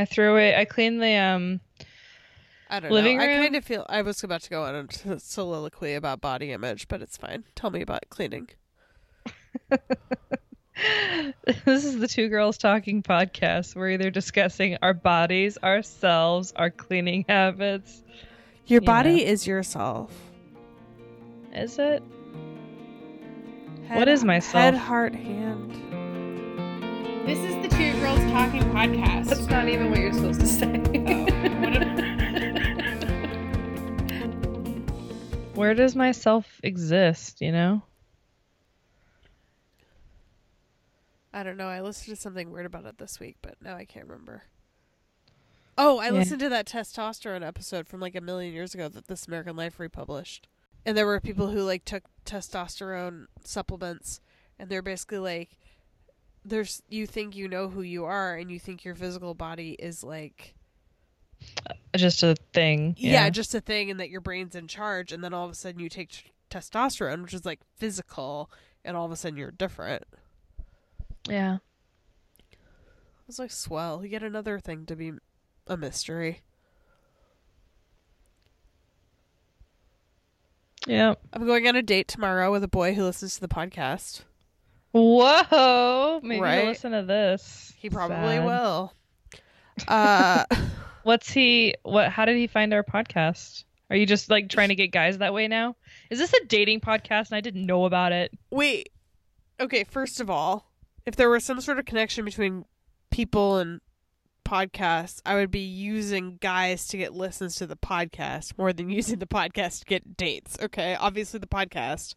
I threw away. I cleaned the um. I don't Living know. I kind of feel I was about to go on a soliloquy about body image, but it's fine. Tell me about cleaning. this is the two girls talking podcast. We're either discussing our bodies, ourselves, our cleaning habits. Your You body know. is yourself. Is it? Head, What is myself? Head, heart, hand. This is the Two Girls Talking podcast. That's not even what you're supposed to say. Oh, what a- Where does myself exist? You know. I don't know. I listened to something weird about it this week, but now I can't remember. Oh, oh, I Yeah. listened to that testosterone episode from like a million years ago that This American Life republished. And there were people who like took testosterone supplements and they're basically like there's you think you know who you are and you think your physical body is like Just a thing. yeah, just a thing and that your brain's in charge and then all of a sudden you take t- testosterone which is like physical and all of a sudden you're different. yeah. I was like, swell. Yet another thing to be a mystery. Yeah. I'm going on a date tomorrow with a boy who listens to the podcast. Whoa. Maybe Right? he'll listen to this. He probably Sad. will. Uh, What's he? What? How did he find our podcast? Are you just like trying to get guys that way now? Is this a dating podcast and I didn't know about it? wait. Okay, first of all, if there was some sort of connection between people and podcasts, I would be using guys to get listens to the podcast more than using the podcast to get dates. Okay, obviously the podcast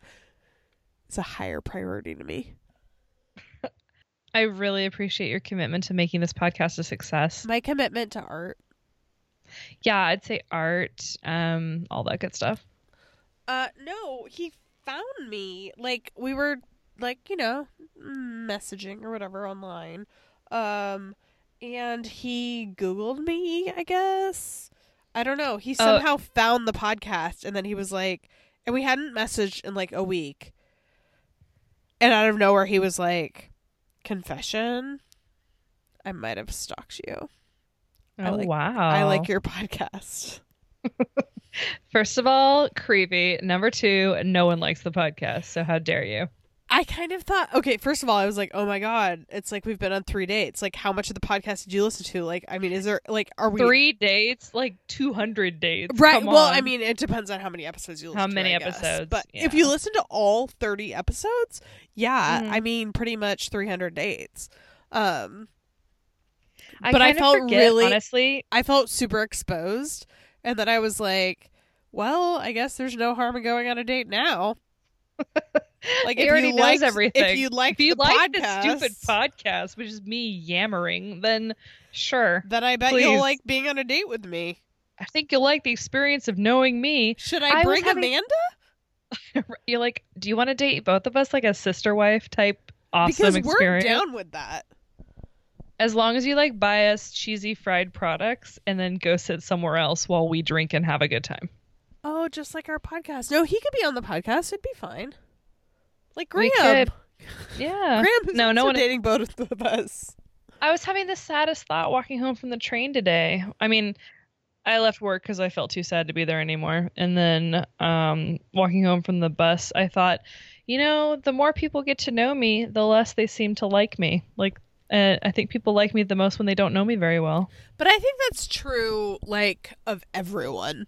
is a higher priority to me. I really appreciate your commitment to making this podcast a success. My commitment to art. Yeah, I'd say art, um, all that good stuff. Uh, no, he found me. Like we were, like you know, messaging or whatever online. Um, and he Googled me. I guess I don't know. He Oh. somehow found the podcast, and then he was like, and we hadn't messaged in like a week. And out of nowhere, he was like, "Confession, I might have stalked you. I Oh like- wow! I like your podcast." First of all, creepy. Number two, no one likes the podcast, so how dare you? I kind of thought, okay, first of all, I was like, oh my God, it's like we've been on three dates. Like, how much of the podcast did you listen to? Like, I mean, is there, like, are we. Three dates, like two hundred dates. Right. Come well, on. I mean, it depends on how many episodes you listen How to. many guess. episodes, But if you listen to all 30 episodes, yeah, Mhm. I mean, pretty much 300 dates. Um, I but I felt forget, really- honestly. I felt super exposed. And then I was like, well, I guess there's no harm in going on a date now. Like, he if already you knows liked, everything. If you liked If you the like podcast, this stupid podcast, which is me yammering, then sure. then I bet Please. you'll like being on a date with me. I think you'll like the experience of knowing me. Should I I bring having- Amanda? You're like, do you want to date both of us like a sister wife type awesome because experience? we're down with that. As long as you like buy us cheesy fried products and then go sit somewhere else while we drink and have a good time. Oh, just like our podcast. No, he could be on the podcast. It'd be fine. Like Graham. could. Yeah. Graham, no, no one. dating both of us. I was having the saddest thought walking home from the train today. I mean, I left work because I felt too sad to be there anymore. And then um, walking home from the bus, I thought, you know, the more people get to know me, the less they seem to like me. Like, uh, I think people like me the most when they don't know me very well. But I think that's true, like of everyone.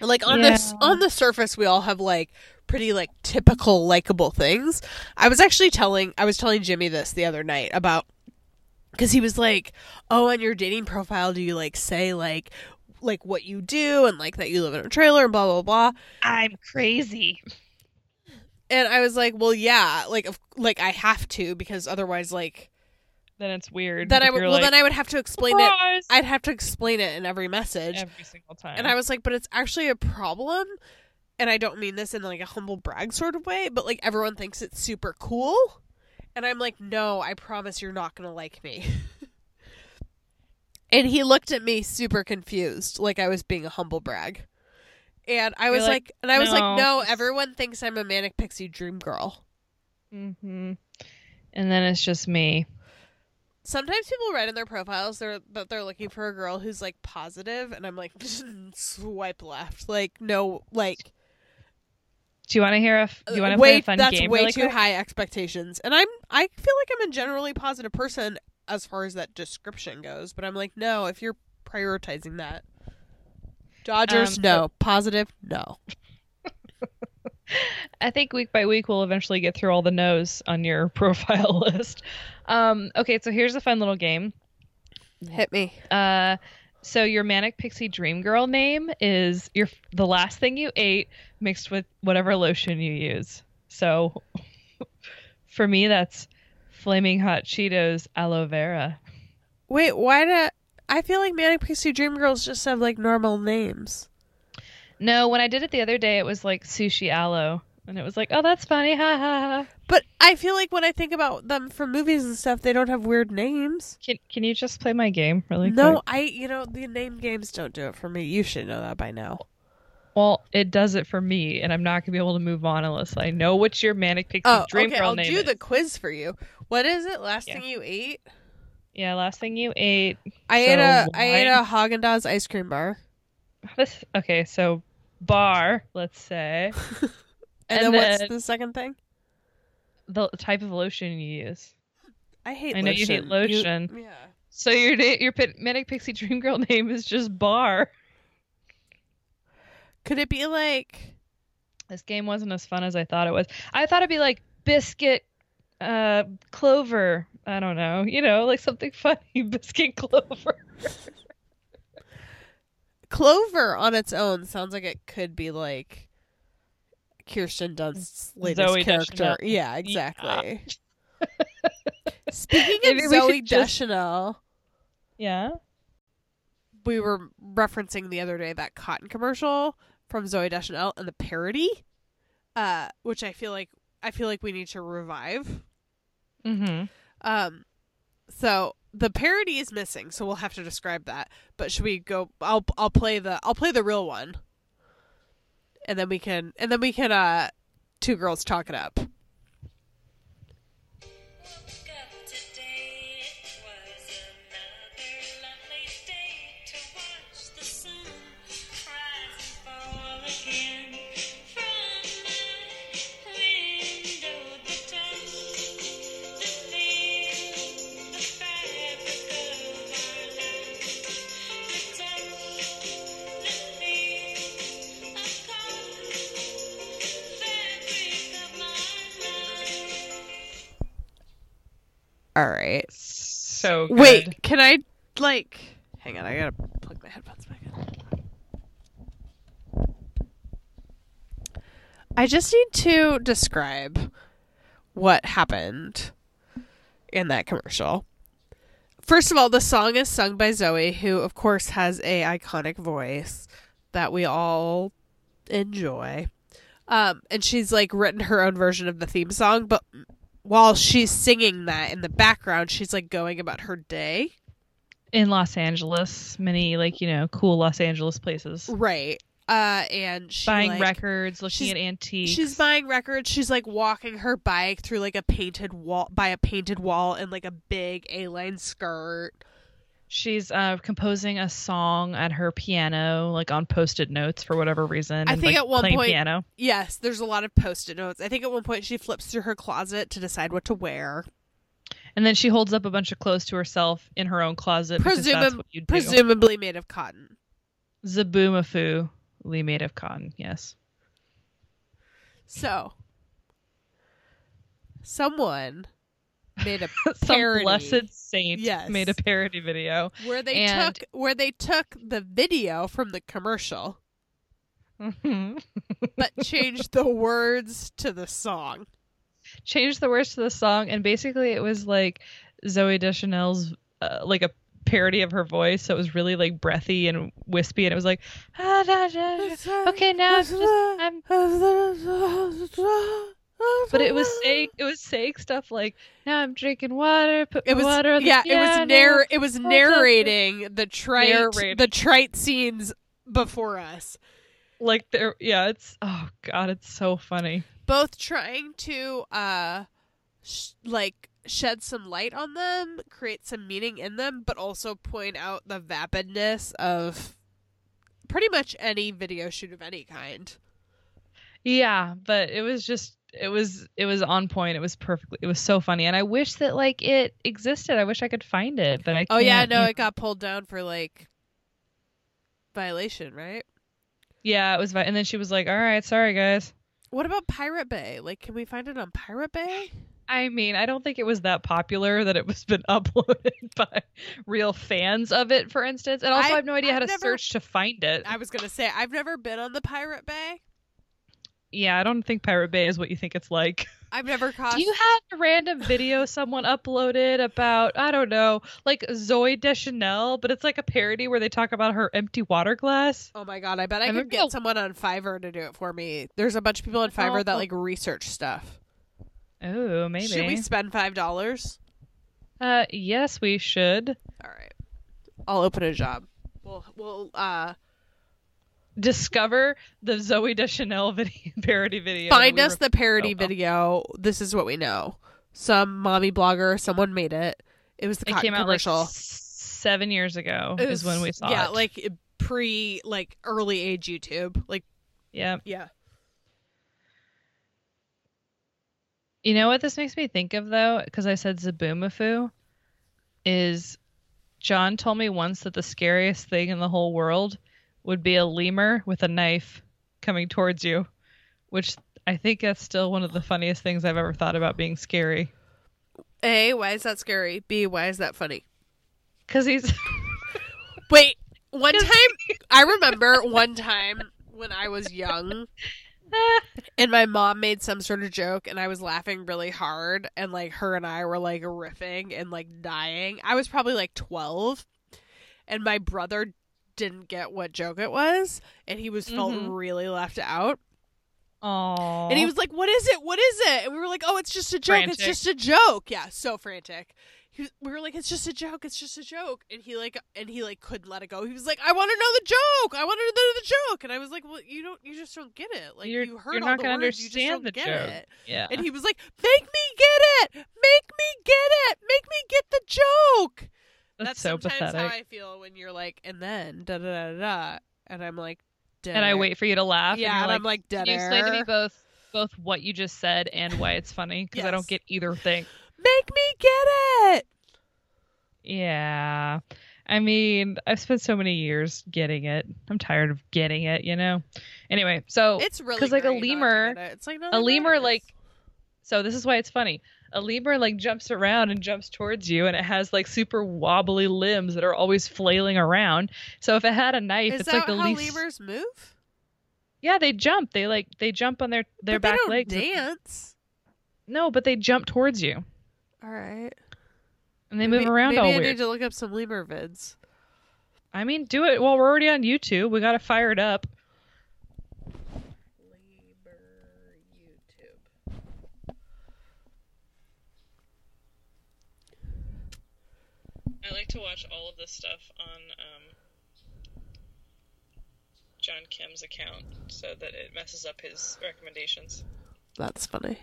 Like on Yeah. this, on the surface, we all have like pretty like typical likable things. I was actually telling, I was telling Jimmy this the other night about because he was like, "Oh, on your dating profile, do you like say like like what you do and like that you live in a trailer and blah blah blah?" I'm crazy. And I was like, "Well, yeah, like like I have to because otherwise, like Then it's weird. then I would well like, then I would have to explain it. I'd have to explain it in every message." every single time. And I was like, "But it's actually a problem." And I don't mean this in like a humble brag sort of way, but like everyone thinks it's super cool. And I'm like, "No, I promise you're not going to like me." and he looked at me super confused, like I was being a humble brag. And I was like, like, and I was like, "No, "No, everyone thinks I'm a manic pixie dream girl." Mm-hmm. And then it's just me. Sometimes people write in their profiles they're, that they're looking for a girl who's like positive, and I'm like, swipe left. Like, no, like, Do you want to hear a? f- you want to play a fun that's game? way really too quick? high expectations. And I'm, I feel like I'm a generally positive person as far as that description goes, but I'm like, no, if you're prioritizing that, Dodgers, Um, no, positive, no. I think week by week we'll eventually get through all the no's on your profile list. Um, okay, so here's a fun little game. Hit me. Uh, so your manic pixie dream girl name is your the last thing you ate mixed with whatever lotion you use. So for me, that's flaming hot Cheetos aloe vera. Wait, why do I feel like Manic Pixie Dream Girls just have like normal names? No, when I did it the other day, it was like sushi aloe, and it was like, oh, that's funny, ha ha ha. But I feel like when I think about them from movies and stuff, they don't have weird names. Can Can you just play my game really no, quick? I you know the name games don't do it for me. You should know that by now. Well, it does it for me, and I'm not gonna be able to move on unless I know what your manic pixie Oh, dream okay. girl I'll name do is. the quiz for you. What is it? Last Yeah. thing you ate? Yeah, last thing you ate. I So ate a I ate a Haagen Dazs ice cream bar. This okay, so bar, let's say And, And then, what's then- the second thing? The type of lotion you use. I hate. Lotion. I know you hate lotion. yeah. So your your manic pixie dream girl name is just bar. Could it be like? This game wasn't as fun as I thought it was. I thought it'd be like biscuit, uh, clover. I don't know, you know, like something funny, biscuit clover. Clover on its own sounds like it could be like Kirsten Dunst's latest Zooey character. Deschanel. Yeah, exactly. Speaking of Zooey should just- Deschanel, Yeah. we were referencing the other day that cotton commercial from Zooey Deschanel and the parody, uh, which I feel like I feel like we need to revive. Mm-hmm. Um, so the parody is missing, so we'll have to describe that. But should we go? I'll I'll play the I'll play the real one, and then we can and then we can uh two girls talk it up. All right. So good. Wait, can I like? Hang on, I gotta plug my headphones back in. I just need to describe what happened in that commercial. First of all, the song is sung by Zooey, who of course has a iconic voice that we all enjoy. Um, and she's like written her own version of the theme song, but while she's singing that in the background, she's like going about her day. in Los Angeles, many like you know cool Los Angeles places, Right. Uh, and she, buying like, records, looking at antiques. She's buying records. She's like walking her bike through like a painted wall by a painted wall in like a big A-line skirt. She's uh, composing a song at her piano, like on post-it notes for whatever reason. I and, think like, at one point- piano. Yes, there's a lot of post-it notes. I think at one point she flips through her closet to decide what to wear. And then she holds up a bunch of clothes to herself in her own closet Presumab- what you do. Presumably made of cotton. Zoboomafoo, made of cotton. Yes. So, someone made a Some parody blessed saint Yes. made a parody video. where they And- took where they took the video from the commercial but changed the words to the song. Changed the words to the song, and basically it was like Zooey Deschanel's, uh, like a parody of her voice. So it was really like breathy and wispy, and it was like, "Ah, da, da, da." okay, now I'm just, I'm But it was saying it was saying stuff like now I'm drinking water, put It was water on the yeah. It was narr- It was narrating the trite Narrating. the trite scenes before us. like there yeah, it's oh god, it's so funny. Both trying to uh sh- like shed some light on them, create some meaning in them, but also point out the vapidness of pretty much any video shoot of any kind. Yeah, but it was just it was it was on point. It was perfectly it was so funny. And I wish that like it existed. I wish I could find it, but I Oh yeah, no, it got pulled down for like violation, right? Yeah, it was vi- and then she was like, "All right, sorry guys." What about Pirate Bay? Like, can we find it on Pirate Bay? I mean, I don't think it was that popular that it was been uploaded by real fans of it, for instance. And also, I've- I have no idea how I've to never- search to find it. I was gonna say I've never been on the Pirate Bay. Yeah, I don't think Pirate Bay is what you think it's like. I've never crossed. Do you have a random video someone uploaded about I don't know, like Zooey Deschanel, but it's like a parody where they talk about her empty water glass? Oh my god, I bet I I could get the- someone on Fiverr to do it for me. There's a bunch of people on Fiverr that Oh. like research stuff. Oh, maybe. Should we spend five dollars? Uh, yes, we should All right, I'll open a job. We'll we'll uh discover the Zooey Deschanel video parody video. find us the parody video. This is what we know. Some mommy blogger, someone made it. It was the It came out like commercial. s- seven years ago. It is when we saw yeah, it. Yeah, like pre like early age YouTube. Like yeah. yeah. You know what this makes me think of though, because I said Zoboomafoo, is John told me once that the scariest thing in the whole world would be a lemur with a knife coming towards you, which I think that's still one of the funniest things I've ever thought about being scary. A, why is that scary? B, why is that funny? Because he's Wait, one time I remember one time when I was young and my mom made some sort of joke and I was laughing really hard and like her and I were like riffing and like dying. I was probably like 12 and my brother didn't get what joke it was and he was felt Mhm. really left out. oh, And he was like, "What is it? What is it?" And we were like, "Oh, it's just a joke. It's just a joke." Yeah, so frantic. Was, we were like, "It's just a joke. It's just a joke." And he like, and he like couldn't let it go. He was like, "I want to know the joke. I want to know the joke." And I was like, "Well, you don't. You just don't get it. Like You're- you heard you're all not the words. You just don't the get joke. it." yeah. And he was like, "Make me get it. Make me get it. Make me get the joke." That's, so sometimes pathetic. how I feel when you're like, and then da da da da, da and I'm like, dead and I wait for you to laugh. Yeah, and, and you're I'm like, dead Can you explain to me both both what you just said and why it's funny? Because I don't get either thing. Make me get it. Yeah. I mean, I've spent so many years getting it. I'm tired of getting it, you know. Anyway, so It's really 'cause, like, a great not to lemur- it. It's like a lemur matters. like so this is why it's funny. A lemur like jumps around and jumps towards you and it has like super wobbly limbs that are always flailing around. So if it had a knife, Is it's like the how least lemurs move? Yeah, they jump. They like they jump on their their but they back don't legs. dance. No, but they jump towards you. All right. And they maybe, move around maybe all I weird. need to look up some lemur vids. I mean, do it while we're already on YouTube. We got to fire it up. I like to watch all of this stuff on um, John Kim's account so that it messes up his recommendations. That's funny.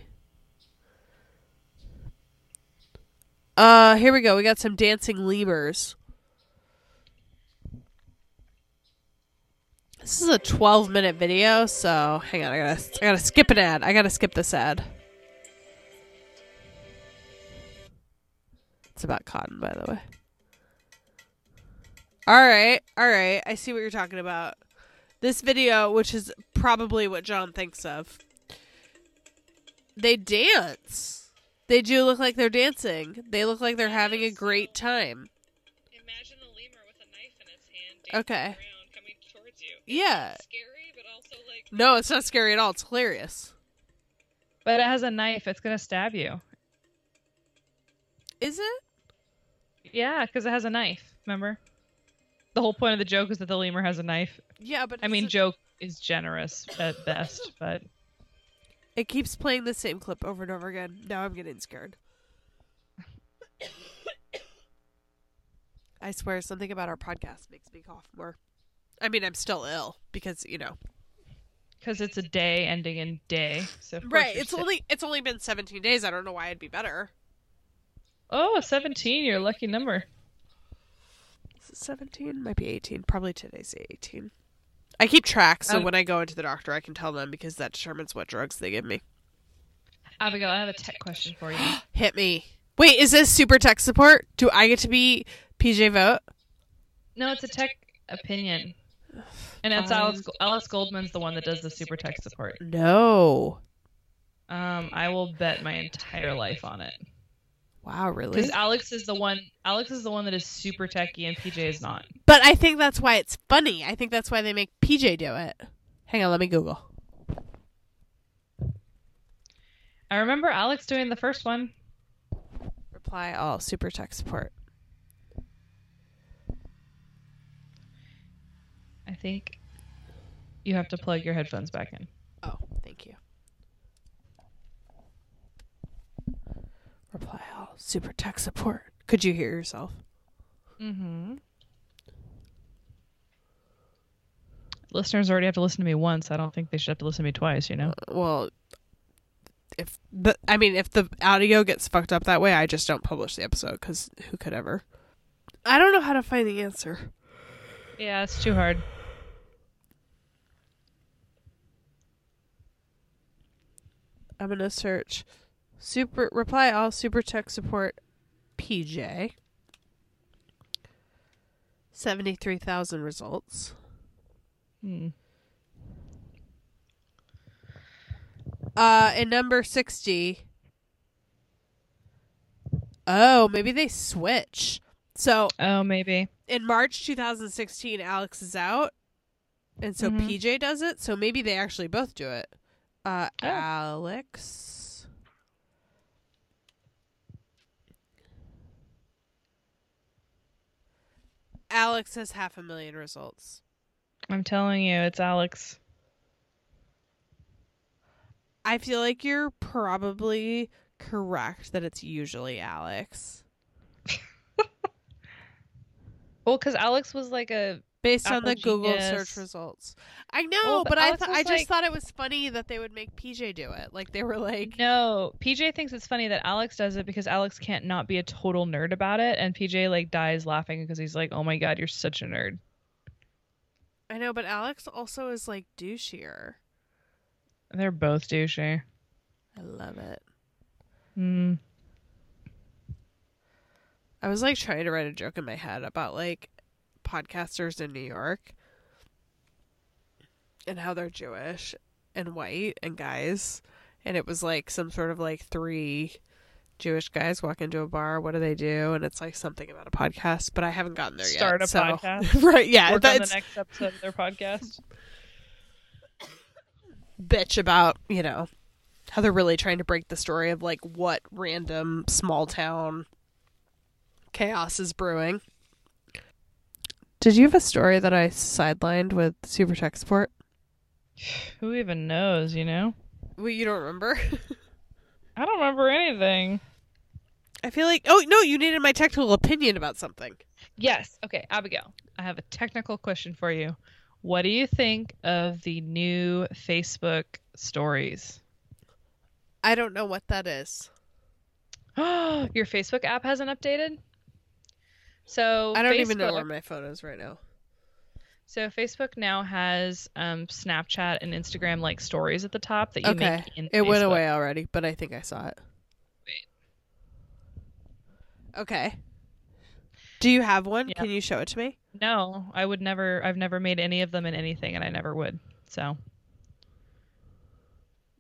Uh, here we go. We got some dancing lemurs. This is a 12 minute video, so hang on. I gotta, I gotta skip an ad. I gotta skip this ad. It's about cotton, by the way. All right, all right. I see what you're talking about. This video, which is probably what John thinks of, they dance. They do look like they're dancing. They look like they're having a great time. Imagine a lemur with a knife in its hand Okay. around coming towards you. Yeah. Scary, but also like. No, it's not scary at all. It's hilarious. But it has a knife. It's gonna stab you. Is it? Yeah, because it has a knife. Remember? The whole point of the joke is that the lemur has a knife. Yeah, but I mean, joke is generous at best, but it keeps playing the same clip over and over again. Now I'm getting scared. I swear, something about our podcast makes me cough more. I mean, I'm still ill because you know. because it's a day ending in day. So Right. It's sick. only it's only been 17 days. I don't know why I'd be better. Oh, 17, your lucky number. Is it 17? Might be 18. Probably today's 18. I keep track, so Um, when I go into the doctor, I can tell them because that determines what drugs they give me. Abigail, I have a tech question for you. Hit me. Wait, is this super tech support? Do I get to be PJ Vogt? No, it's a tech opinion. And it's Fine. Alex, Alex Goldman's the one that does the super tech support. No. Um, I will bet my entire life on it. Wow, really? Because Alex is the one. Alex is the one that is super techy, and PJ is not. But I think that's why it's funny. I think that's why they make PJ do it. Hang on, let me Google. I remember Alex doing the first one. Reply all super tech support. I think you have to plug your headphones back in. Oh, thank you. Reply all super tech support. Could you hear yourself? Mm-hmm. Listeners already have to listen to me once. I don't think they should have to listen to me twice. You know. Well, if the I mean, if the audio gets fucked up that way, I just don't publish the episode because who could ever? I don't know how to find the answer. Yeah, it's too hard. I'm gonna search super reply all super tech support PJ. Seventy three thousand results. Hmm. Uh, and number sixty. Oh, maybe they switch. So Oh, maybe. in March 2016, Alex is out, and so Mhm. PJ does it. So maybe they actually both do it. Uh, Oh. Alex. Alex has half a million results. I'm telling you, it's Alex. I feel like you're probably correct that it's usually Alex. Well, because Alex was like a Based on Apple the Google Genius. search results. I know, Well, but, but I th- I just like- thought it was funny that they would make PJ do it. Like they were like no. PJ thinks it's funny that Alex does it because Alex can't not be a total nerd about it, and PJ like dies laughing because he's like, "Oh my god, you're such a nerd." I know, but Alex also is like douchier. They're both douchey. I love it. Hmm. I was like trying to write a joke in my head about like podcasters in New York and how they're Jewish and white and guys. And it was like some sort of like three Jewish guys walk into a bar. What do they do? And it's like something about a podcast, but I haven't gotten there Start yet. a so- podcast? right? Yeah, Work on the next episode of their podcast. bitch about you know how they're really trying to break the story of like what random small town chaos is brewing. Did you have a story that I sidelined with Super Tech Support? Who even knows? You know. Well, you don't remember? I don't remember anything. I feel like oh no, you needed my technical opinion about something. Yes. Okay, Abigail. I have a technical question for you. What do you think of the new Facebook stories? I don't know what that is. Your Facebook app hasn't updated? So I don't even know where my phone is right now. So Facebook now has um, Snapchat and Instagram like stories at the top that you Okay, make in it went away already, but I think I saw it. Okay. Do you have one? Yeah. Can you show it to me? No, I would never. I've never made any of them in anything, and I never would. So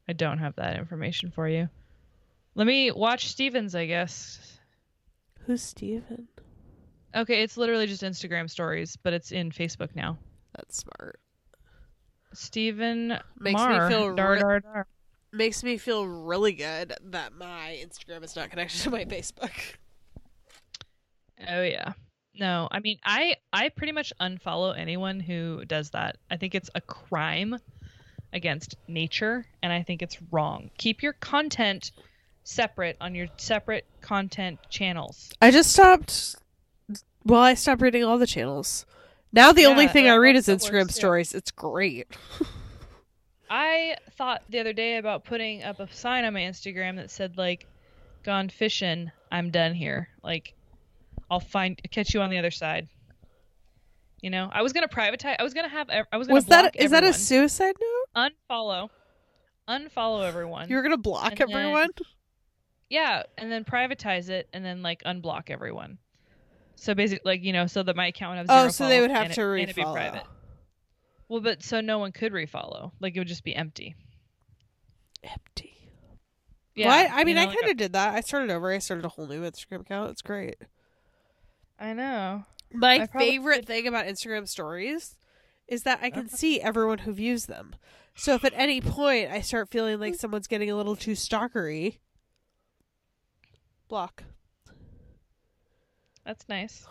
I don't have that information for you. Let me watch Stevens, I guess. Who's Steven? Okay, it's literally just Instagram stories, but it's in Facebook now. That's smart. Steven Makes me feel dar, re- dar, dar. Makes me feel really good that my Instagram is not connected to my Facebook. Oh yeah. No, I mean I I pretty much unfollow anyone who does that. I think it's a crime against nature and I think it's wrong. Keep your content separate on your separate content channels. I just stopped. Well, I stopped reading all the channels. Now the only thing I read is works, Instagram too. stories. It's great. I thought the other day about putting up a sign on my Instagram that said like gone fishing I'm done here. Like, I'll find catch you on the other side. You know, I was gonna privatize. I was gonna have. I was gonna Was that is that a suicide note? unfollow, unfollow everyone. You were gonna block And then- everyone? Yeah, and then privatize it, and then like unblock everyone. So basically, like you know, so that my account would have oh, zero Oh, so they would have to it, and it'd be refollow. private. Well, but so no one could refollow. Like it would just be empty. Empty. Yeah, well, I, I you mean, know, I like a- kind of did that. I started over. I started a whole new Instagram account. It's great. I know. My I favorite did- thing about Instagram stories is that I can uh-huh. see everyone who views them. So if at any point I start feeling like mm. someone's getting a little too stalkery, block. That's nice.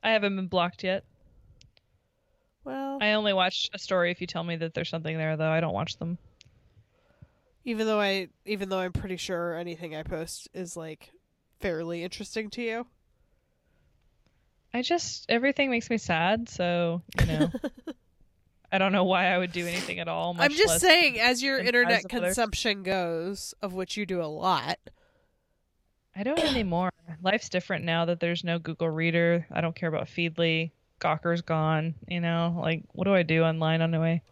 I haven't been blocked yet. Well, I only watch a story if you tell me that there's something there, though. I don't watch them. even though I even though I'm pretty sure anything I post is like fairly interesting to you. I just everything makes me sad, so you know. I don't know why I would do anything at all. I'm just saying as your internet thousands of others. consumption goes, of which you do a lot. I don't anymore. Life's different now that there's no Google Reader. I don't care about Feedly. Gawker's gone. You know, like what do I do online anyway?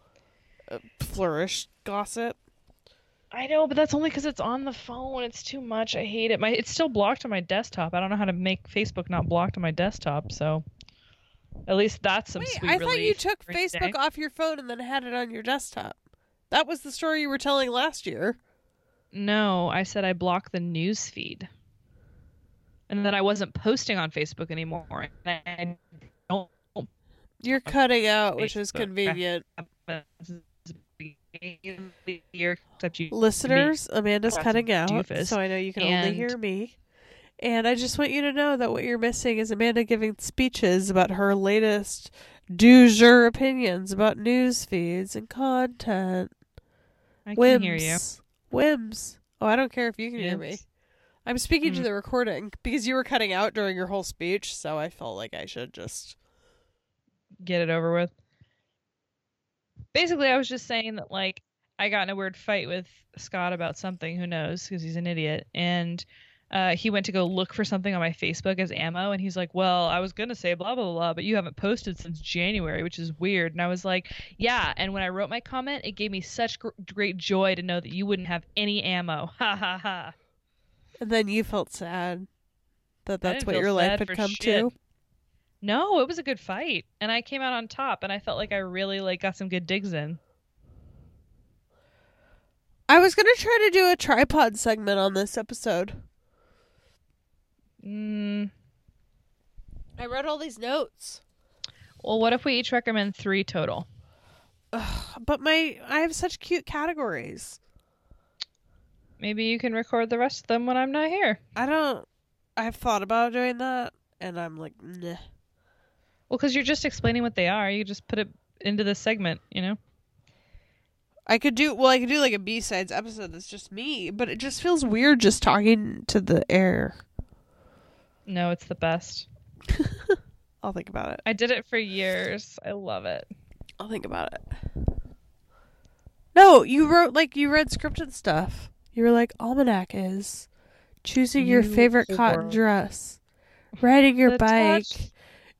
Uh, way? Flourish gossip. I know, but that's only because it's on the phone. It's too much. I hate it. My it's still blocked on my desktop. I don't know how to make Facebook not blocked on my desktop. So at least that's some Wait, sweet I thought you took Facebook off your phone and then had it on your desktop. That was the story you were telling last year. No, I said I blocked the news feed, and that I wasn't posting on Facebook anymore. And I don't You're cutting out, which is convenient. Listeners, Amanda's cutting out, doofus. so I know you can only hear me. And I just want you to know that what you're missing is Amanda giving speeches about her latest du jour opinions about news feeds and content. I can Whims. hear you. Whims. Oh, I don't care if you can hear me. I'm speaking to Hmm. the recording because you were cutting out during your whole speech, so I felt like I should just. get it over with. Basically, I was just saying that like I got in a weird fight with Scott about something. Who knows? Because he's an idiot. And uh, he went to go look for something on my Facebook as ammo, and he's like, "Well, I was gonna say blah blah blah, blah, but you haven't posted since January, which is weird." And I was like, "Yeah." And when I wrote my comment, it gave me such gr- great joy to know that you wouldn't have any ammo. Ha ha ha. And then you felt sad that that's what your life had come shit. to. No, it was a good fight, and I came out on top, and I felt like I really like got some good digs in. I was gonna try to do a tripod segment on this episode. Mm, I wrote all these notes, Well, what if we each recommend three total? but my I have such cute categories. Maybe you can record the rest of them when I'm not here. I don't. I've thought about doing that, and I'm like, nah. Well, because you're just explaining what they are. You just put it into the segment, you know? I could do well. I could do like a B sides episode that's just me, but it just feels weird just talking to the air. No, it's the best. I'll think about it. I did it for years. I love it. I'll think about it. No, you wrote like you read scripted stuff. You were like almanac is choosing your You favorite cotton whore. dress, riding your The bike touch,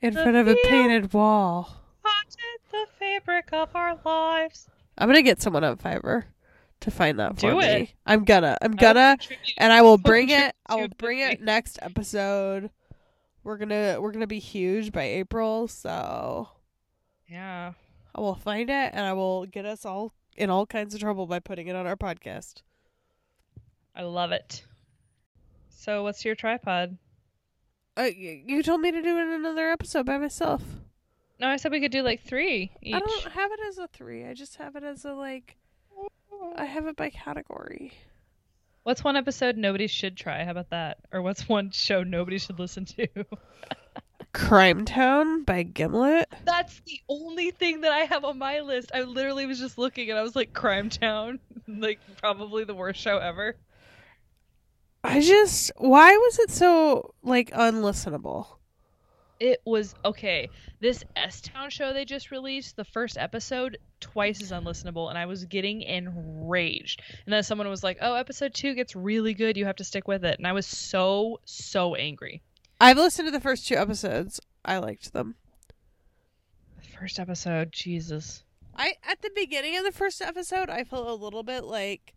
in the front of a feel. painted wall. Haunted the fabric of our lives. I'm gonna get someone on Fiverr to find that for Do me. it. I'm gonna. I'm gonna, and I will will bring it. I will bring it next episode. We're gonna we're gonna be huge by April, so Yeah. I will find it and I will get us all in all kinds of trouble by putting it on our podcast. I love it. So, what's your tripod? Uh, you told me to do it in another episode by myself. No, I said we could do like three each. I don't have it as a three. I just have it as a like. I have it by category. What's one episode nobody should try? How about that? Or what's one show nobody should listen to? Crime Town by Gimlet. That's the only thing that I have on my list. I literally was just looking and I was like, Crime Town. like, probably the worst show ever. I just why was it so like unlistenable? it was okay. This S Town show they just released, the first episode, twice as unlistenable, and I was getting enraged. And then someone was like, "Oh, episode two gets really good. You have to stick with it." And I was so so angry. I've listened to the first two episodes. I liked them. First episode, Jesus. I at the beginning of the first episode, I felt a little bit like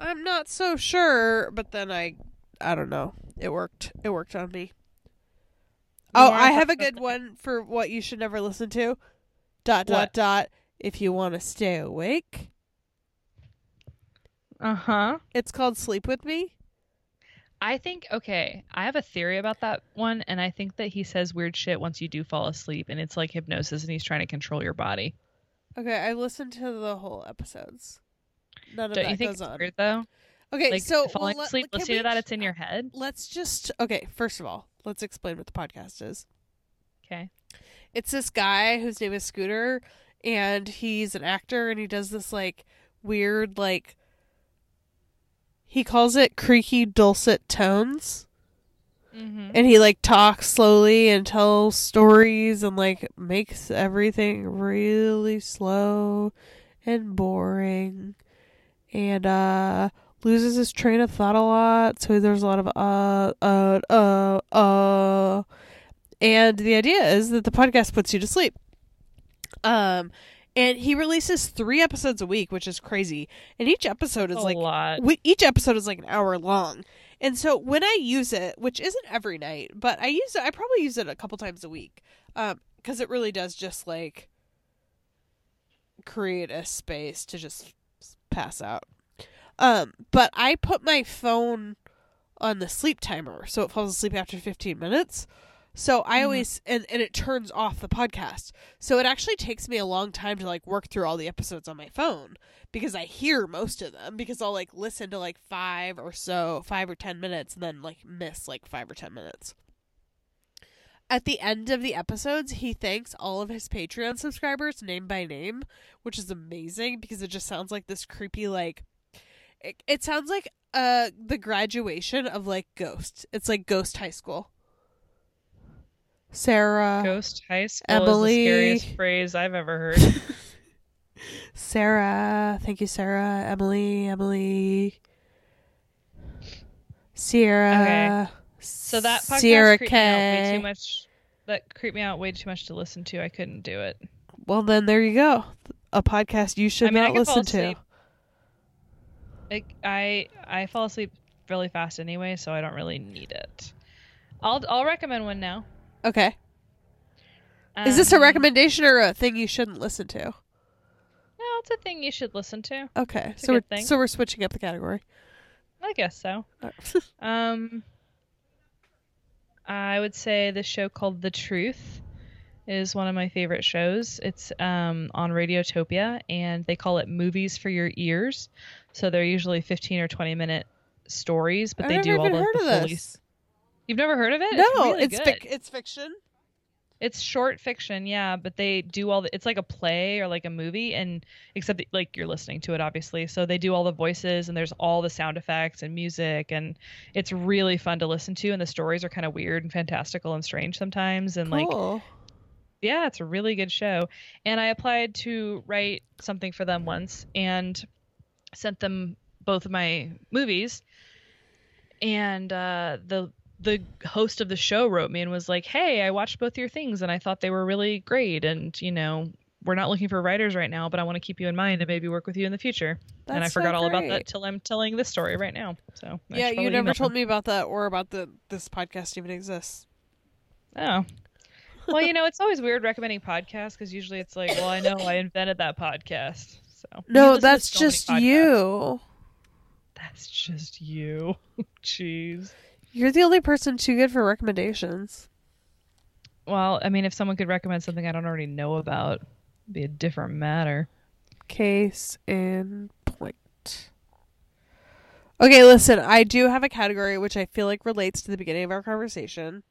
I'm not so sure, but then I I don't know. It worked. It worked on me. Oh, Yeah, I have a good one for what you should never listen to. Dot dot What? dot. If you want to stay awake, Uh huh. it's called Sleep with Me. I think okay. I have a theory about that one, and I think that he says weird shit once you do fall asleep, and it's like hypnosis, and he's trying to control your body. Okay, I listened to the whole episodes. None of Don't that you think goes it's on. weird though? Okay, Like so falling well, let- asleep, can listening to that, it's in your head. Let's just okay. First of all, let's explain what the podcast is. Okay. it's this guy whose name is Scooter, and he's an actor, and he does this like weird like he calls it creaky dulcet tones, Mm-hmm. and he like talks slowly and tells stories and like makes everything really slow and boring, and uh loses his train of thought a lot. So there's a lot of uh uh uh uh and the idea is that the podcast puts you to sleep. Um, and he releases three episodes a week, which is crazy. And each episode is a like lot. we, each episode is like an hour long. And so when I use it, which isn't every night, but I use it, I probably use it a couple times a week, um, because it really does just like create a space to just pass out. Um, but I put my phone on the sleep timer, so it falls asleep after 15 minutes. So I Mhm. always and and it turns off the podcast. So it actually takes me a long time to like work through all the episodes on my phone because I hear most of them because I'll like listen to like 5 or so, 5 or 10 minutes and then like miss like 5 or 10 minutes. At the end of the episodes, he thanks all of his Patreon subscribers name by name, which is amazing because it just sounds like this creepy like it, it sounds like uh the graduation of like Ghost. It's like Ghost High School. Sarah, Ghost high school Emily. is the scariest phrase I've ever heard. Sarah, thank you, Sarah, Emily, Emily, Sierra. So that podcast creeped me out way too much. That creeped me out way too much to listen to. I couldn't do it. Well, then there you go. A podcast you should I mean, I not listen to. Like I I fall asleep really fast anyway, so I don't really need it. I'll I'll recommend one now. Okay. Is this a Um, recommendation or a thing you shouldn't listen to? No, it's a thing you should listen to. Okay. It's so we're thing. so we're switching up the category. I guess so. Um, I would say the show called The Truth is one of my favorite shows. It's um, on Radiotopia, and they call it movies for your ears. So they're usually 15 or 20 minute stories, but I've they do all the, heard the of fully- this. You've never heard of it? No, really it's good. fic- it's fiction. It's short fiction, yeah, but they do all the it's like a play or like a movie and except that, like you're listening to it obviously. So they do all the voices and there's all the sound effects and music and it's really fun to listen to and the stories are kind of weird and fantastical and strange sometimes and like yeah, it's a really good show. And I applied to write something for them once and sent them both of my movies. And uh, the the host of the show wrote me and was like, "Hey, I watched both your things and I thought they were really great. And you know, we're not looking for writers right now, but I want to keep you in mind and maybe work with you in the future." and I so forgot all about that till I'm telling this story right now. So Yeah, you never told them. me about that or about the this podcast even exists. Oh. Well, you know, it's always weird recommending podcasts because usually it's like, well, I know I invented that podcast. So No, that's so many just you. That's just you. Jeez. You're the only person too good for recommendations. Well, I mean, if someone could recommend something I don't already know about, it'd be a different matter. Case in point. Okay, listen, I do have a category which I feel like relates to the beginning of our conversation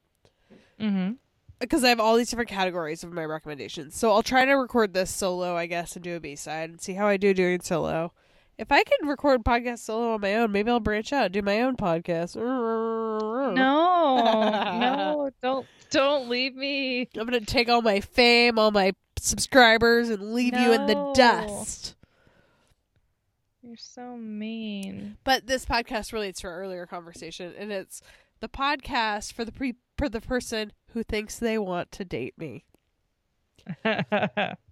Mm-hmm. because I have all these different categories of my recommendations. So I'll try to record this solo, I guess, and do a B side and see how I do doing solo. If I can record podcast solo on my own, maybe I'll branch out and do my own podcast. No, no, don't Don't leave me. I'm gonna take all my fame, all my subscribers, and leave you in the dust. You're so mean. But this podcast relates to our earlier conversation, and it's the podcast for the pre for the person who thinks they want to date me.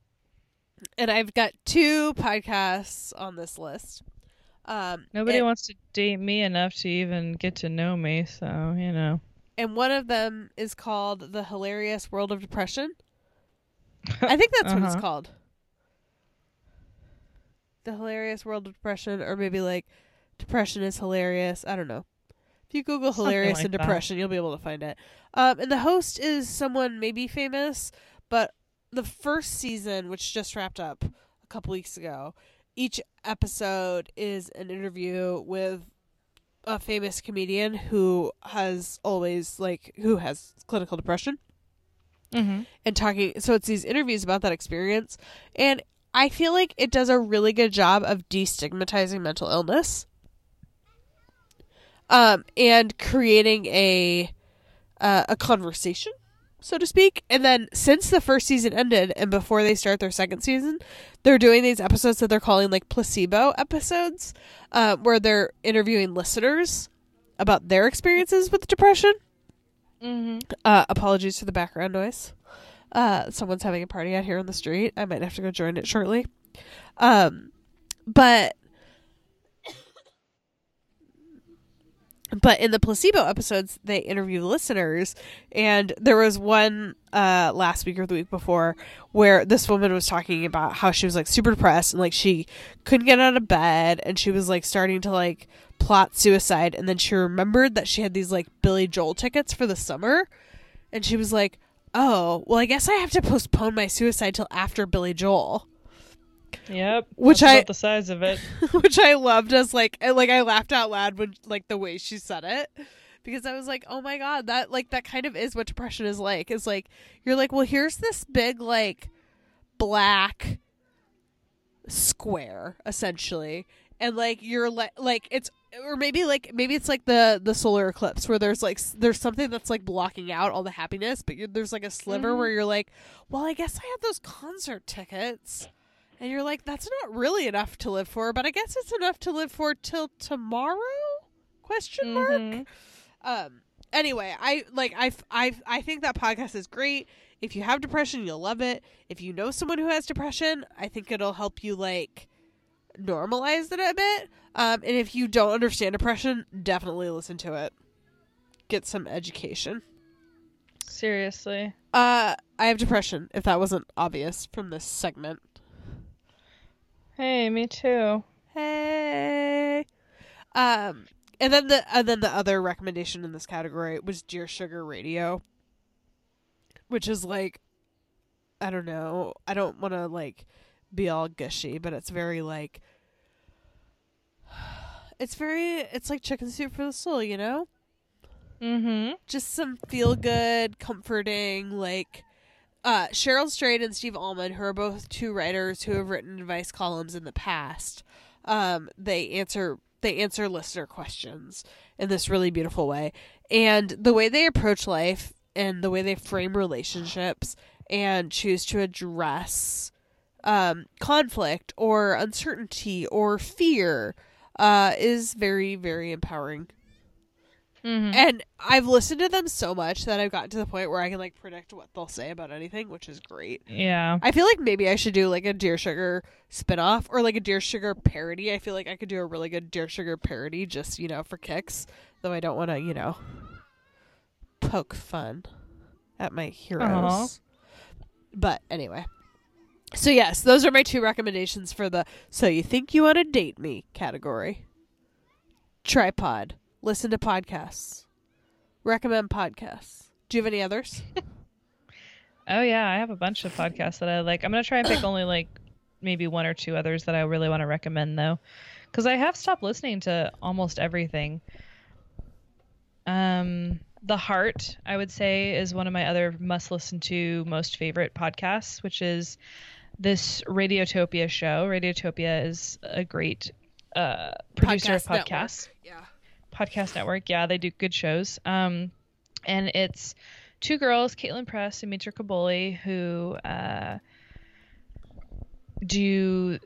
And I've got two podcasts on this list. Um, Nobody and, wants to date me enough to even get to know me, so you know. and one of them is called "The Hilarious World of Depression." I think that's what it's Uh-huh. called. The Hilarious World of Depression, or maybe like Depression is Hilarious. I don't know. If you Google Something hilarious like and that. depression, you'll be able to find it. Um, and the host is someone maybe famous, but the first season, which just wrapped up a couple weeks ago, each episode is an interview with a famous comedian who has always like who has clinical depression. Mm-hmm. and talking so it's these interviews about that experience. And i feel like it does a really good job of destigmatizing mental illness. Um and creating a uh, a conversation so to speak and then since the first season ended and before they start their second season they're doing these episodes that they're calling like placebo episodes uh, where they're interviewing listeners about their experiences with depression Mm-hmm. uh, apologies for the background noise. Uh, someone's having a party out here on the street. I might have to go join it shortly. Um, but but in the placebo episodes, they interview listeners, and there was one uh last week or the week before where this woman was talking about how she was like super depressed and like she couldn't get out of bed, and she was like starting to like plot suicide, and then she remembered that she had these like Billy Joel tickets for the summer, and she was like, "Oh, well, I guess I have to postpone my suicide till after Billy Joel." Yep. Which I- the size of it. which I loved as like like I laughed out loud when like the way she said it because I was like, "Oh my god, that like that kind of is what depression is like." Is like you're like, "Well, here's this big like black square essentially." And like you're like like it's or maybe like maybe it's like the the solar eclipse where there's like there's something that's like blocking out all the happiness, but you're, there's like a sliver Mhm. where you're like, "Well, I guess I have those concert tickets." And you're like, that's not really enough to live for, but I guess it's enough to live for till tomorrow? Question mark. Mhm. Um. Anyway, I like I I I think that podcast is great. If you have depression, you'll love it. If you know someone who has depression, I think it'll help you like normalize it a bit. Um. And if you don't understand depression, definitely listen to it. Get some education. Seriously. Uh, I have depression. If that wasn't obvious from this segment. Hey, me too. Hey. Um, and then the and then the other recommendation in this category was Dear Sugar Radio, which is like, I don't know, I don't want to like be all gushy, but it's very like, it's very, it's like chicken soup for the soul, you know. Mm-hmm. Just some feel good, comforting, like. Uh, Cheryl Strayed and Steve Almond, who are both two writers who have written advice columns in the past, um, they answer they answer listener questions in this really beautiful way, and the way they approach life and the way they frame relationships and choose to address um, conflict or uncertainty or fear uh, is very very empowering. Mm-hmm. And I've listened to them so much that I've gotten to the point where I can like predict what they'll say about anything, which is great. Yeah. I feel like maybe I should do like a Dear Sugar spinoff or like a Dear Sugar parody. I feel like I could do a really good Dear Sugar parody just, you know, for kicks. Though I don't want to, you know, poke fun at my heroes. Aw. But anyway. So yes, those are my two recommendations for the so you think you want to date me category. Tripod. Listen to podcasts. Recommend podcasts. Do you have any others? Oh yeah, I have a bunch of podcasts that I like. I'm gonna try and pick only like maybe one or two others that I really want to recommend though, because I have stopped listening to almost everything. Um, The Heart, I would say, is one of my other must listen to, most favorite podcasts, which is this Radiotopia show. Radiotopia is a great uh, producer Podcast of network. podcasts Yeah. Podcast network. Yeah, they do good shows. Um, and it's two girls, Kaitlin Prest and Mitra Kaboli, who uh, do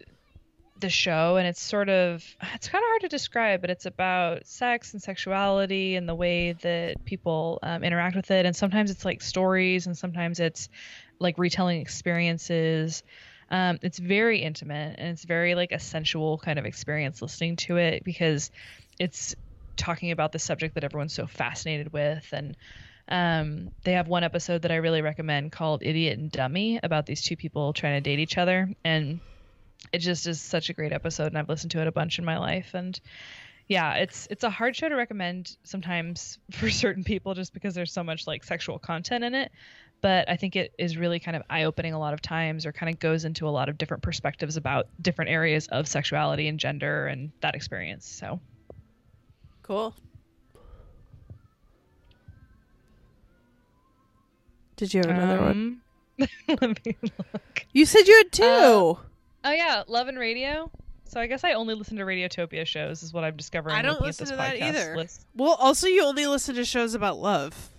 the show, and it's sort of it's kind of hard to describe, but it's about sex and sexuality and the way that people um, interact with it, and sometimes it's like stories, and sometimes it's like retelling experiences. Um, it's very intimate and it's very like a sensual kind of experience listening to it because it's talking about the subject that everyone's so fascinated with and um, they have one episode that I really recommend called Idiot and Dummy about these two people trying to date each other. And it just is such a great episode. And I've listened to it a bunch in my life. And yeah, it's it's a hard show to recommend sometimes for certain people just because there's so much like sexual content in it. But I think it is really kind of eye opening a lot of times or kind of goes into a lot of different perspectives about different areas of sexuality and gender and that experience. So Cool. Did you have another one? Um, Let me look. You said you had two. Uh, Oh yeah, Love and Radio. So I guess I only listen to Radiotopia shows, is what I'm discovering. I don't listen at to that either. list. well, also you only listen to shows about love.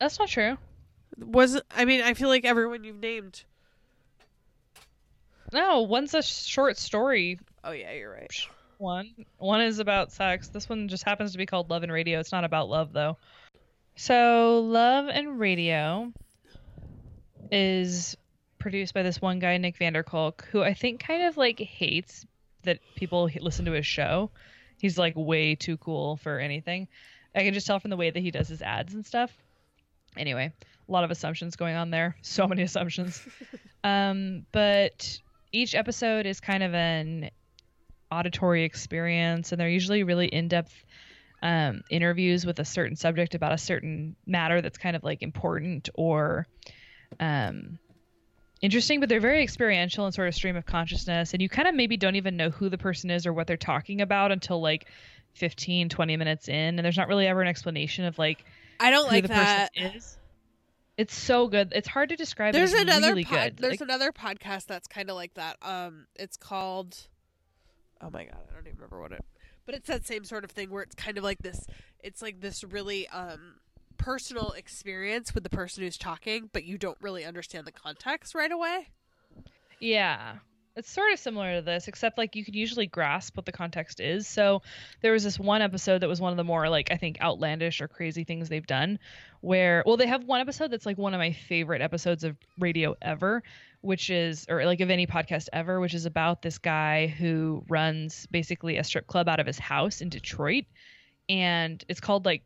That's not true. Was I mean, I feel like everyone you've named. No, one's a short story Oh yeah, you're right. One. One is about sex. This one just happens to be called Love and Radio. It's not about love though. So Love and Radio is produced by this one guy Nick Vanderkolk, who I think kind of like hates that people listen to his show. He's like way too cool for anything. I can just tell from the way that he does his ads and stuff. Anyway, a lot of assumptions going on there. So many assumptions. um, but each episode is kind of an auditory experience, and they're usually really in depth um, interviews with a certain subject about a certain matter that's kind of like important or um, interesting, but they're very experiential and sort of stream of consciousness. And you kind of maybe don't even know who the person is or what they're talking about until like 15, 20 minutes in. And there's not really ever an explanation of like I don't who like that. It's so good. It's hard to describe. There's it's another really pod- good. there's Like, another podcast that's kind of like that. Um, it's called. Oh my god, I don't even remember what it. But it's that same sort of thing where it's kind of like this. It's like this really um personal experience with the person who's talking, but you don't really understand the context right away. Yeah. It's sort of similar to this, except like you could usually grasp what the context is. So there was this one episode that was one of the more like I think outlandish or crazy things they've done where well they have one episode that's like one of my favorite episodes of radio ever, which is or like of any podcast ever, which is about this guy who runs basically a strip club out of his house in Detroit and it's called like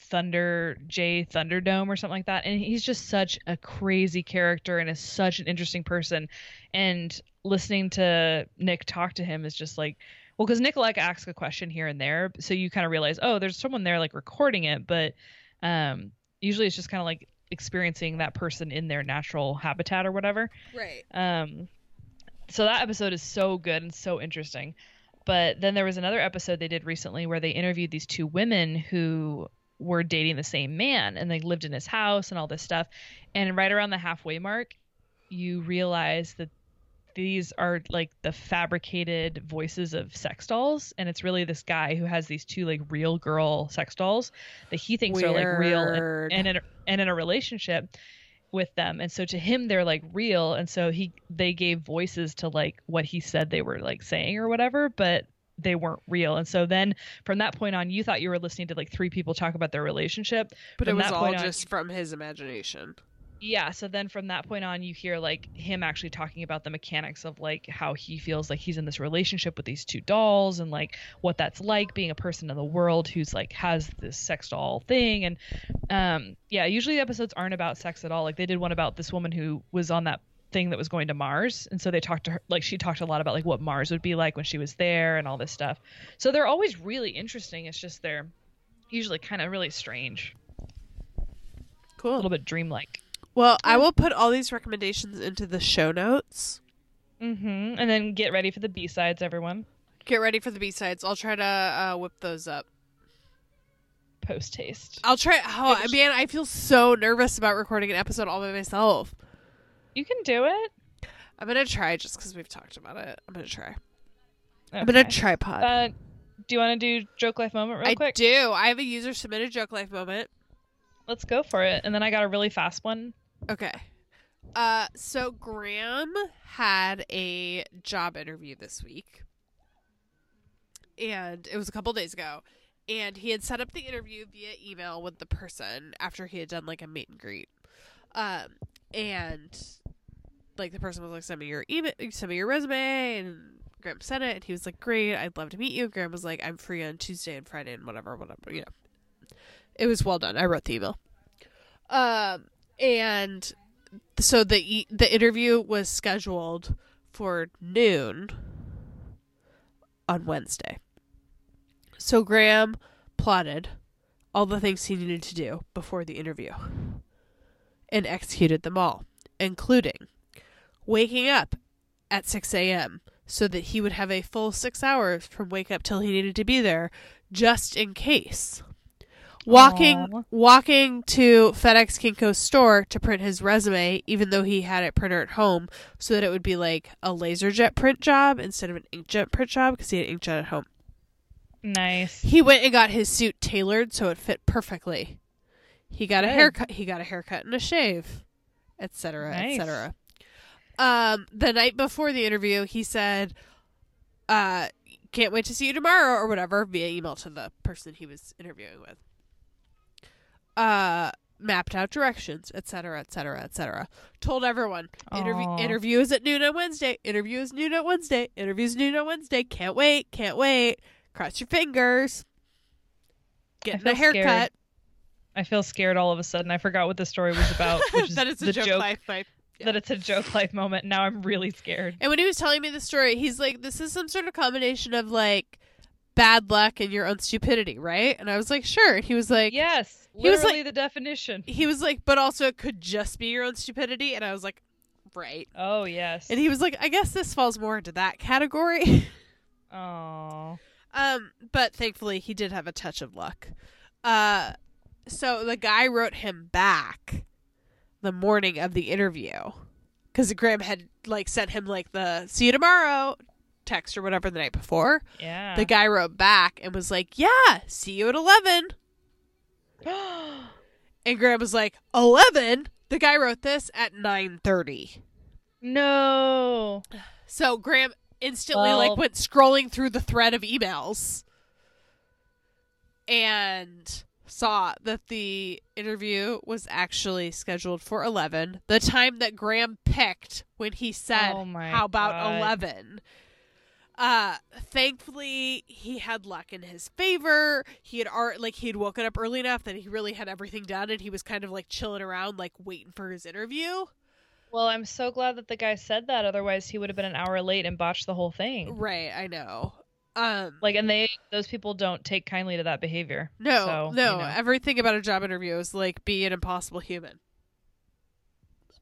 Thunder J Thunderdome or something like that. And he's just such a crazy character and is such an interesting person. And listening to Nick talk to him is just like, well, because Nick like asks a question here and there, so you kind of realize, oh, there's someone there like recording it, but um, usually it's just kind of like experiencing that person in their natural habitat or whatever. Right. Um, so that episode is so good and so interesting. But then there was another episode they did recently where they interviewed these two women who were dating the same man and they lived in his house and all this stuff. And right around the halfway mark, you realize that these are like the fabricated voices of sex dolls and it's really this guy who has these two like real girl sex dolls that he thinks are like real and, and, in a, and in a relationship with them. And so to him they're like real. And so he they gave voices to like what he said they were like saying or whatever but they weren't real. And so then from that point on you thought you were listening to like three people talk about their relationship. But it was all on- just from his imagination. Yeah so then from that point on you hear like him actually talking about the mechanics of like how he feels like he's in this relationship with these two dolls and like what that's like being a person in the world who's like has this sex doll thing. And um yeah usually the episodes aren't about sex at all. Like they did one about this woman who was on that thing that was going to mars. And so they talked to her like she talked a lot about like what mars would be like when she was there and all this stuff. So they're always really interesting. It's just they're usually kind of really strange. Cool. a little bit dreamlike Well, I will put all these recommendations into the show notes. Mm-hmm. And then get ready for the B sides, everyone. Get ready for the B sides. I'll try to uh, whip those up. Post taste. I'll try. Oh man, I feel so nervous about recording an episode all by myself. You can do it. I'm gonna try just because we've talked about it. I'm gonna try. I'm gonna Okay. tripod. Uh, do you want to do joke life moment real I quick? I do. I have a user submitted joke life moment. Let's go for it. And then I got a really fast one. Okay. Uh, so Graham had a job interview this week, and it was a couple days ago. And he had set up the interview via email with the person after he had done like a meet and greet. Um, and like the person was like, "Send me your email, send me your resume," and Graham sent it. And he was like, "Great, I'd love to meet you." Graham was like, "I'm free on Tuesday and Friday and whatever, whatever." You know, it was well done. I wrote the email. Um, and so the the interview was scheduled for noon on Wednesday. So Graham plotted all the things he needed to do before the interview and executed them all, including waking up at 6 a.m. so that he would have a full six hours from wake up till he needed to be there just in case walking Aw. walking to FedEx Kinko's store to print his resume, even though he had it printer at home, so that it would be like a laserjet print job instead of an inkjet print job because he had inkjet at home. Nice. He went and got his suit tailored so it fit perfectly. He got a haircut. He got a haircut and a shave, etc., Nice. etc. Um, the night before the interview, he said, "Uh, can't wait to see you tomorrow," or whatever, via email to the person he was interviewing with. Uh, mapped out directions, etc., etc., etc. Told everyone, interview interview is at noon on Wednesday. Interview is noon on Wednesday. Interview's noon on Wednesday. Can't wait. Can't wait. Cross your fingers. Getting a feel scared. haircut. I feel scared all of a sudden. I forgot what the story was about, which is that is a joke, joke, life. life. Yeah. that it's a joke life moment. Now I'm really scared. And when he was telling me the story, he's like, "This is some sort of combination of like bad luck and your own stupidity, right?" And I was like, "Sure." And he was like, yes, he was like- the definition. He was like, "But also it could just be your own stupidity." And I was like, "Right." Oh yes. And he was like, "I guess this falls more into that category." Oh. Um, but thankfully he did have a touch of luck. Uh, so the guy wrote him back the morning of the interview because Graham had like sent him like the "see you tomorrow" text or whatever the night before. Yeah. The guy wrote back and was like, "Yeah, see you at 11." And Graham was like, "11?" The guy wrote this at 9:30. no. So Graham instantly Well- like went scrolling through the thread of emails and saw that the interview was actually scheduled for 11 the time that graham picked when he said Oh how about God. 11 uh thankfully he had luck in his favor he had art like he had woken up early enough that he really had everything done and he was kind of like chilling around like waiting for his interview Well, I'm so glad that the guy said that. Otherwise, he would have been an hour late and botched the whole thing. right i know um Like, and they those people don't take kindly to that behavior. No, So, no. you know. Everything about a job interview is like be an impossible human.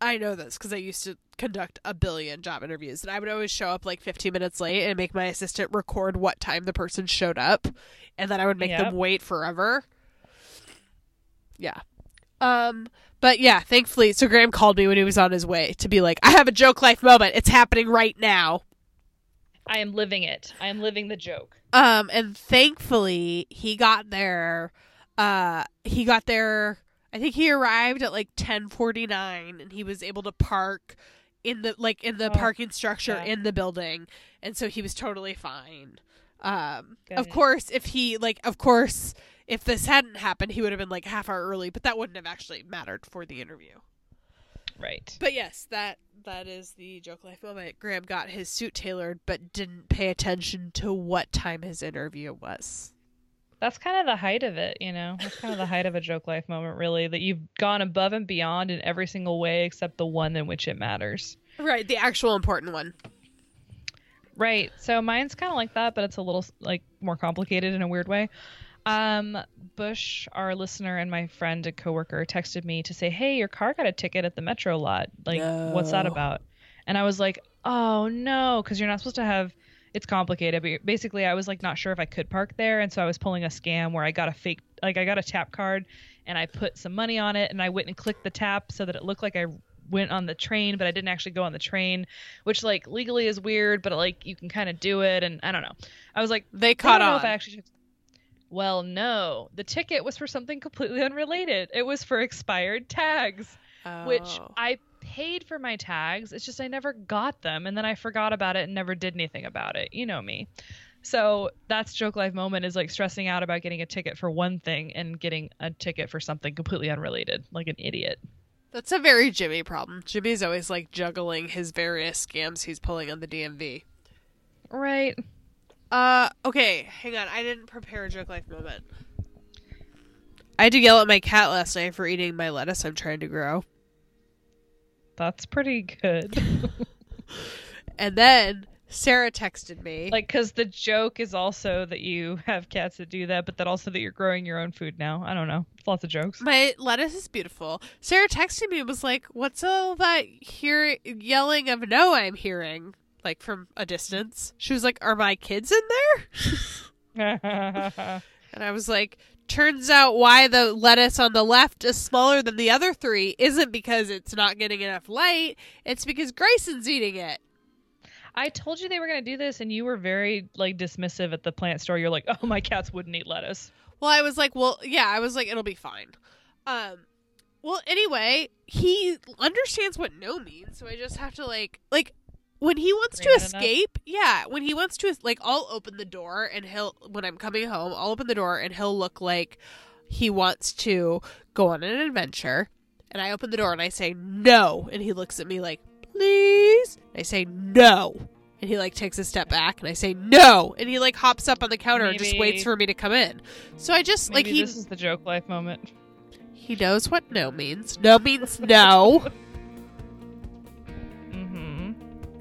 I know this because I used to conduct a billion job interviews, and I would always show up like 15 minutes late and make my assistant record what time the person showed up, and then I would make Yep. them wait forever. Yeah. Um. But yeah, thankfully, so Graham called me when he was on his way to be like, "I have a joke life moment. It's happening right now." I am living it. I am living the joke. Um, and thankfully he got there. Uh, he got there. I think he arrived at like ten forty nine, and he was able to park in the like in the Oh, parking structure yeah. in the building, and so he was totally fine. Um, of course, if he like, of course, if this hadn't happened, he would have been like half hour early, but that wouldn't have actually mattered for the interview. Right. But yes, that that is the joke life moment. Graham got his suit tailored, but didn't pay attention to what time his interview was. That's kind of the height of it, you know. That's kind of the height of a joke life moment, really. That you've gone above and beyond in every single way except the one in which it matters. Right, the actual important one. Right. So mine's kind of like that, but it's a little like more complicated in a weird way. Um, Bush, our listener and my friend and coworker, texted me to say, "Hey, your car got a ticket at the Metro lot. Like, what's that about?" And I was like, "Oh no, because you're not supposed to have." It's complicated, but basically, I was like not sure if I could park there, and so I was pulling a scam where I got a fake, like I got a tap card, and I put some money on it, and I went and clicked the tap so that it looked like I went on the train, but I didn't actually go on the train, which like legally is weird, but like you can kind of do it, and I don't know. I was like, They caught on. actually. Well, no. The ticket was for something completely unrelated. It was for expired tags, which Oh. I paid for my tags. It's just I never got them and then I forgot about it and never did anything about it. You know me. So that's joke life moment is like stressing out about getting a ticket for one thing and getting a ticket for something completely unrelated, like an idiot. That's a very Jimmy problem. Jimmy's always like juggling his various scams he's pulling on the DMV. Right. Uh, okay, hang on. I didn't prepare a joke life moment. I had to yell at my cat last night for eating my lettuce I'm trying to grow. That's pretty good. And then Sarah texted me. like cuz the joke is also that you have cats that do that, but that also that you're growing your own food now. I don't know. It's lots of jokes. my lettuce is beautiful. Sarah texted me and was like, "What's all that hear yelling of no I'm hearing?" Like from a distance. She was like, "Are my kids in there?" And I was like, turns out why the lettuce on the left is smaller than the other three isn't because it's not getting enough light. It's because Grayson's eating it. I told you they were going to do this and you were very like dismissive at the plant store. You're like, "Oh, my cats wouldn't eat lettuce." Well, I was like, well, yeah, I was like, it'll be fine. Um, well, anyway, he understands what no means, so I just have to like, like, when he wants to Bring it enough? escape, yeah, when he wants to, like, I'll open the door and he'll, when I'm coming home, I'll open the door and he'll look like he wants to go on an adventure. And I open the door and I say no, and he looks at me like, please. And I say no. And he like takes a step back and I say no. And he like hops up on the counter and just waits for me to come in. So I just like he this is the joke life moment. he knows what no means. No means no.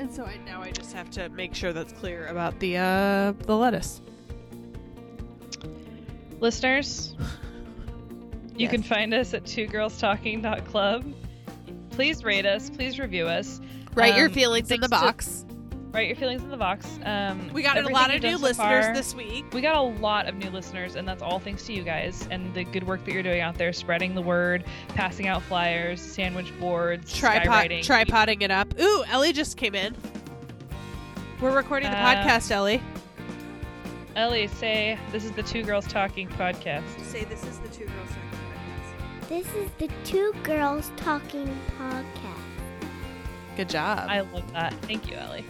and so I now I just have to make sure that's clear about the uh the lettuce. Listeners, you Yes. can find us at twogirlstalking.club. Please rate us, please review us. Write your Um, feelings in the thanks to- box. Write your feelings in the box. Um, We got a lot of new so listeners far- this week. We got a lot of new listeners, and that's all thanks to you guys and the good work that you're doing out there, spreading the word, passing out flyers, sandwich boards, Tripod skywriting. tripoding it up. Ooh, Ellie just came in. We're recording the Uh, podcast, Ellie. Ellie, say this is the Two Girls Talking podcast. Say this is the two girls talking podcast. This is the Two Girls Talking podcast. podcast. Good job. I love that. Thank you, Ellie.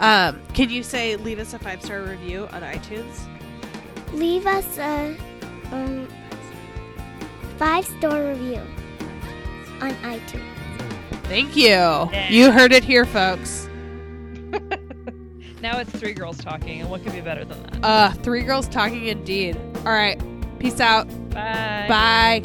Um, can you say leave us a five star review on iTunes? Leave us a um, five star review on iTunes. Thank you. You heard it here, folks. Now it's three girls talking, and what could be better than that? Uh, three girls talking indeed. All right. Peace out. Bye. Bye.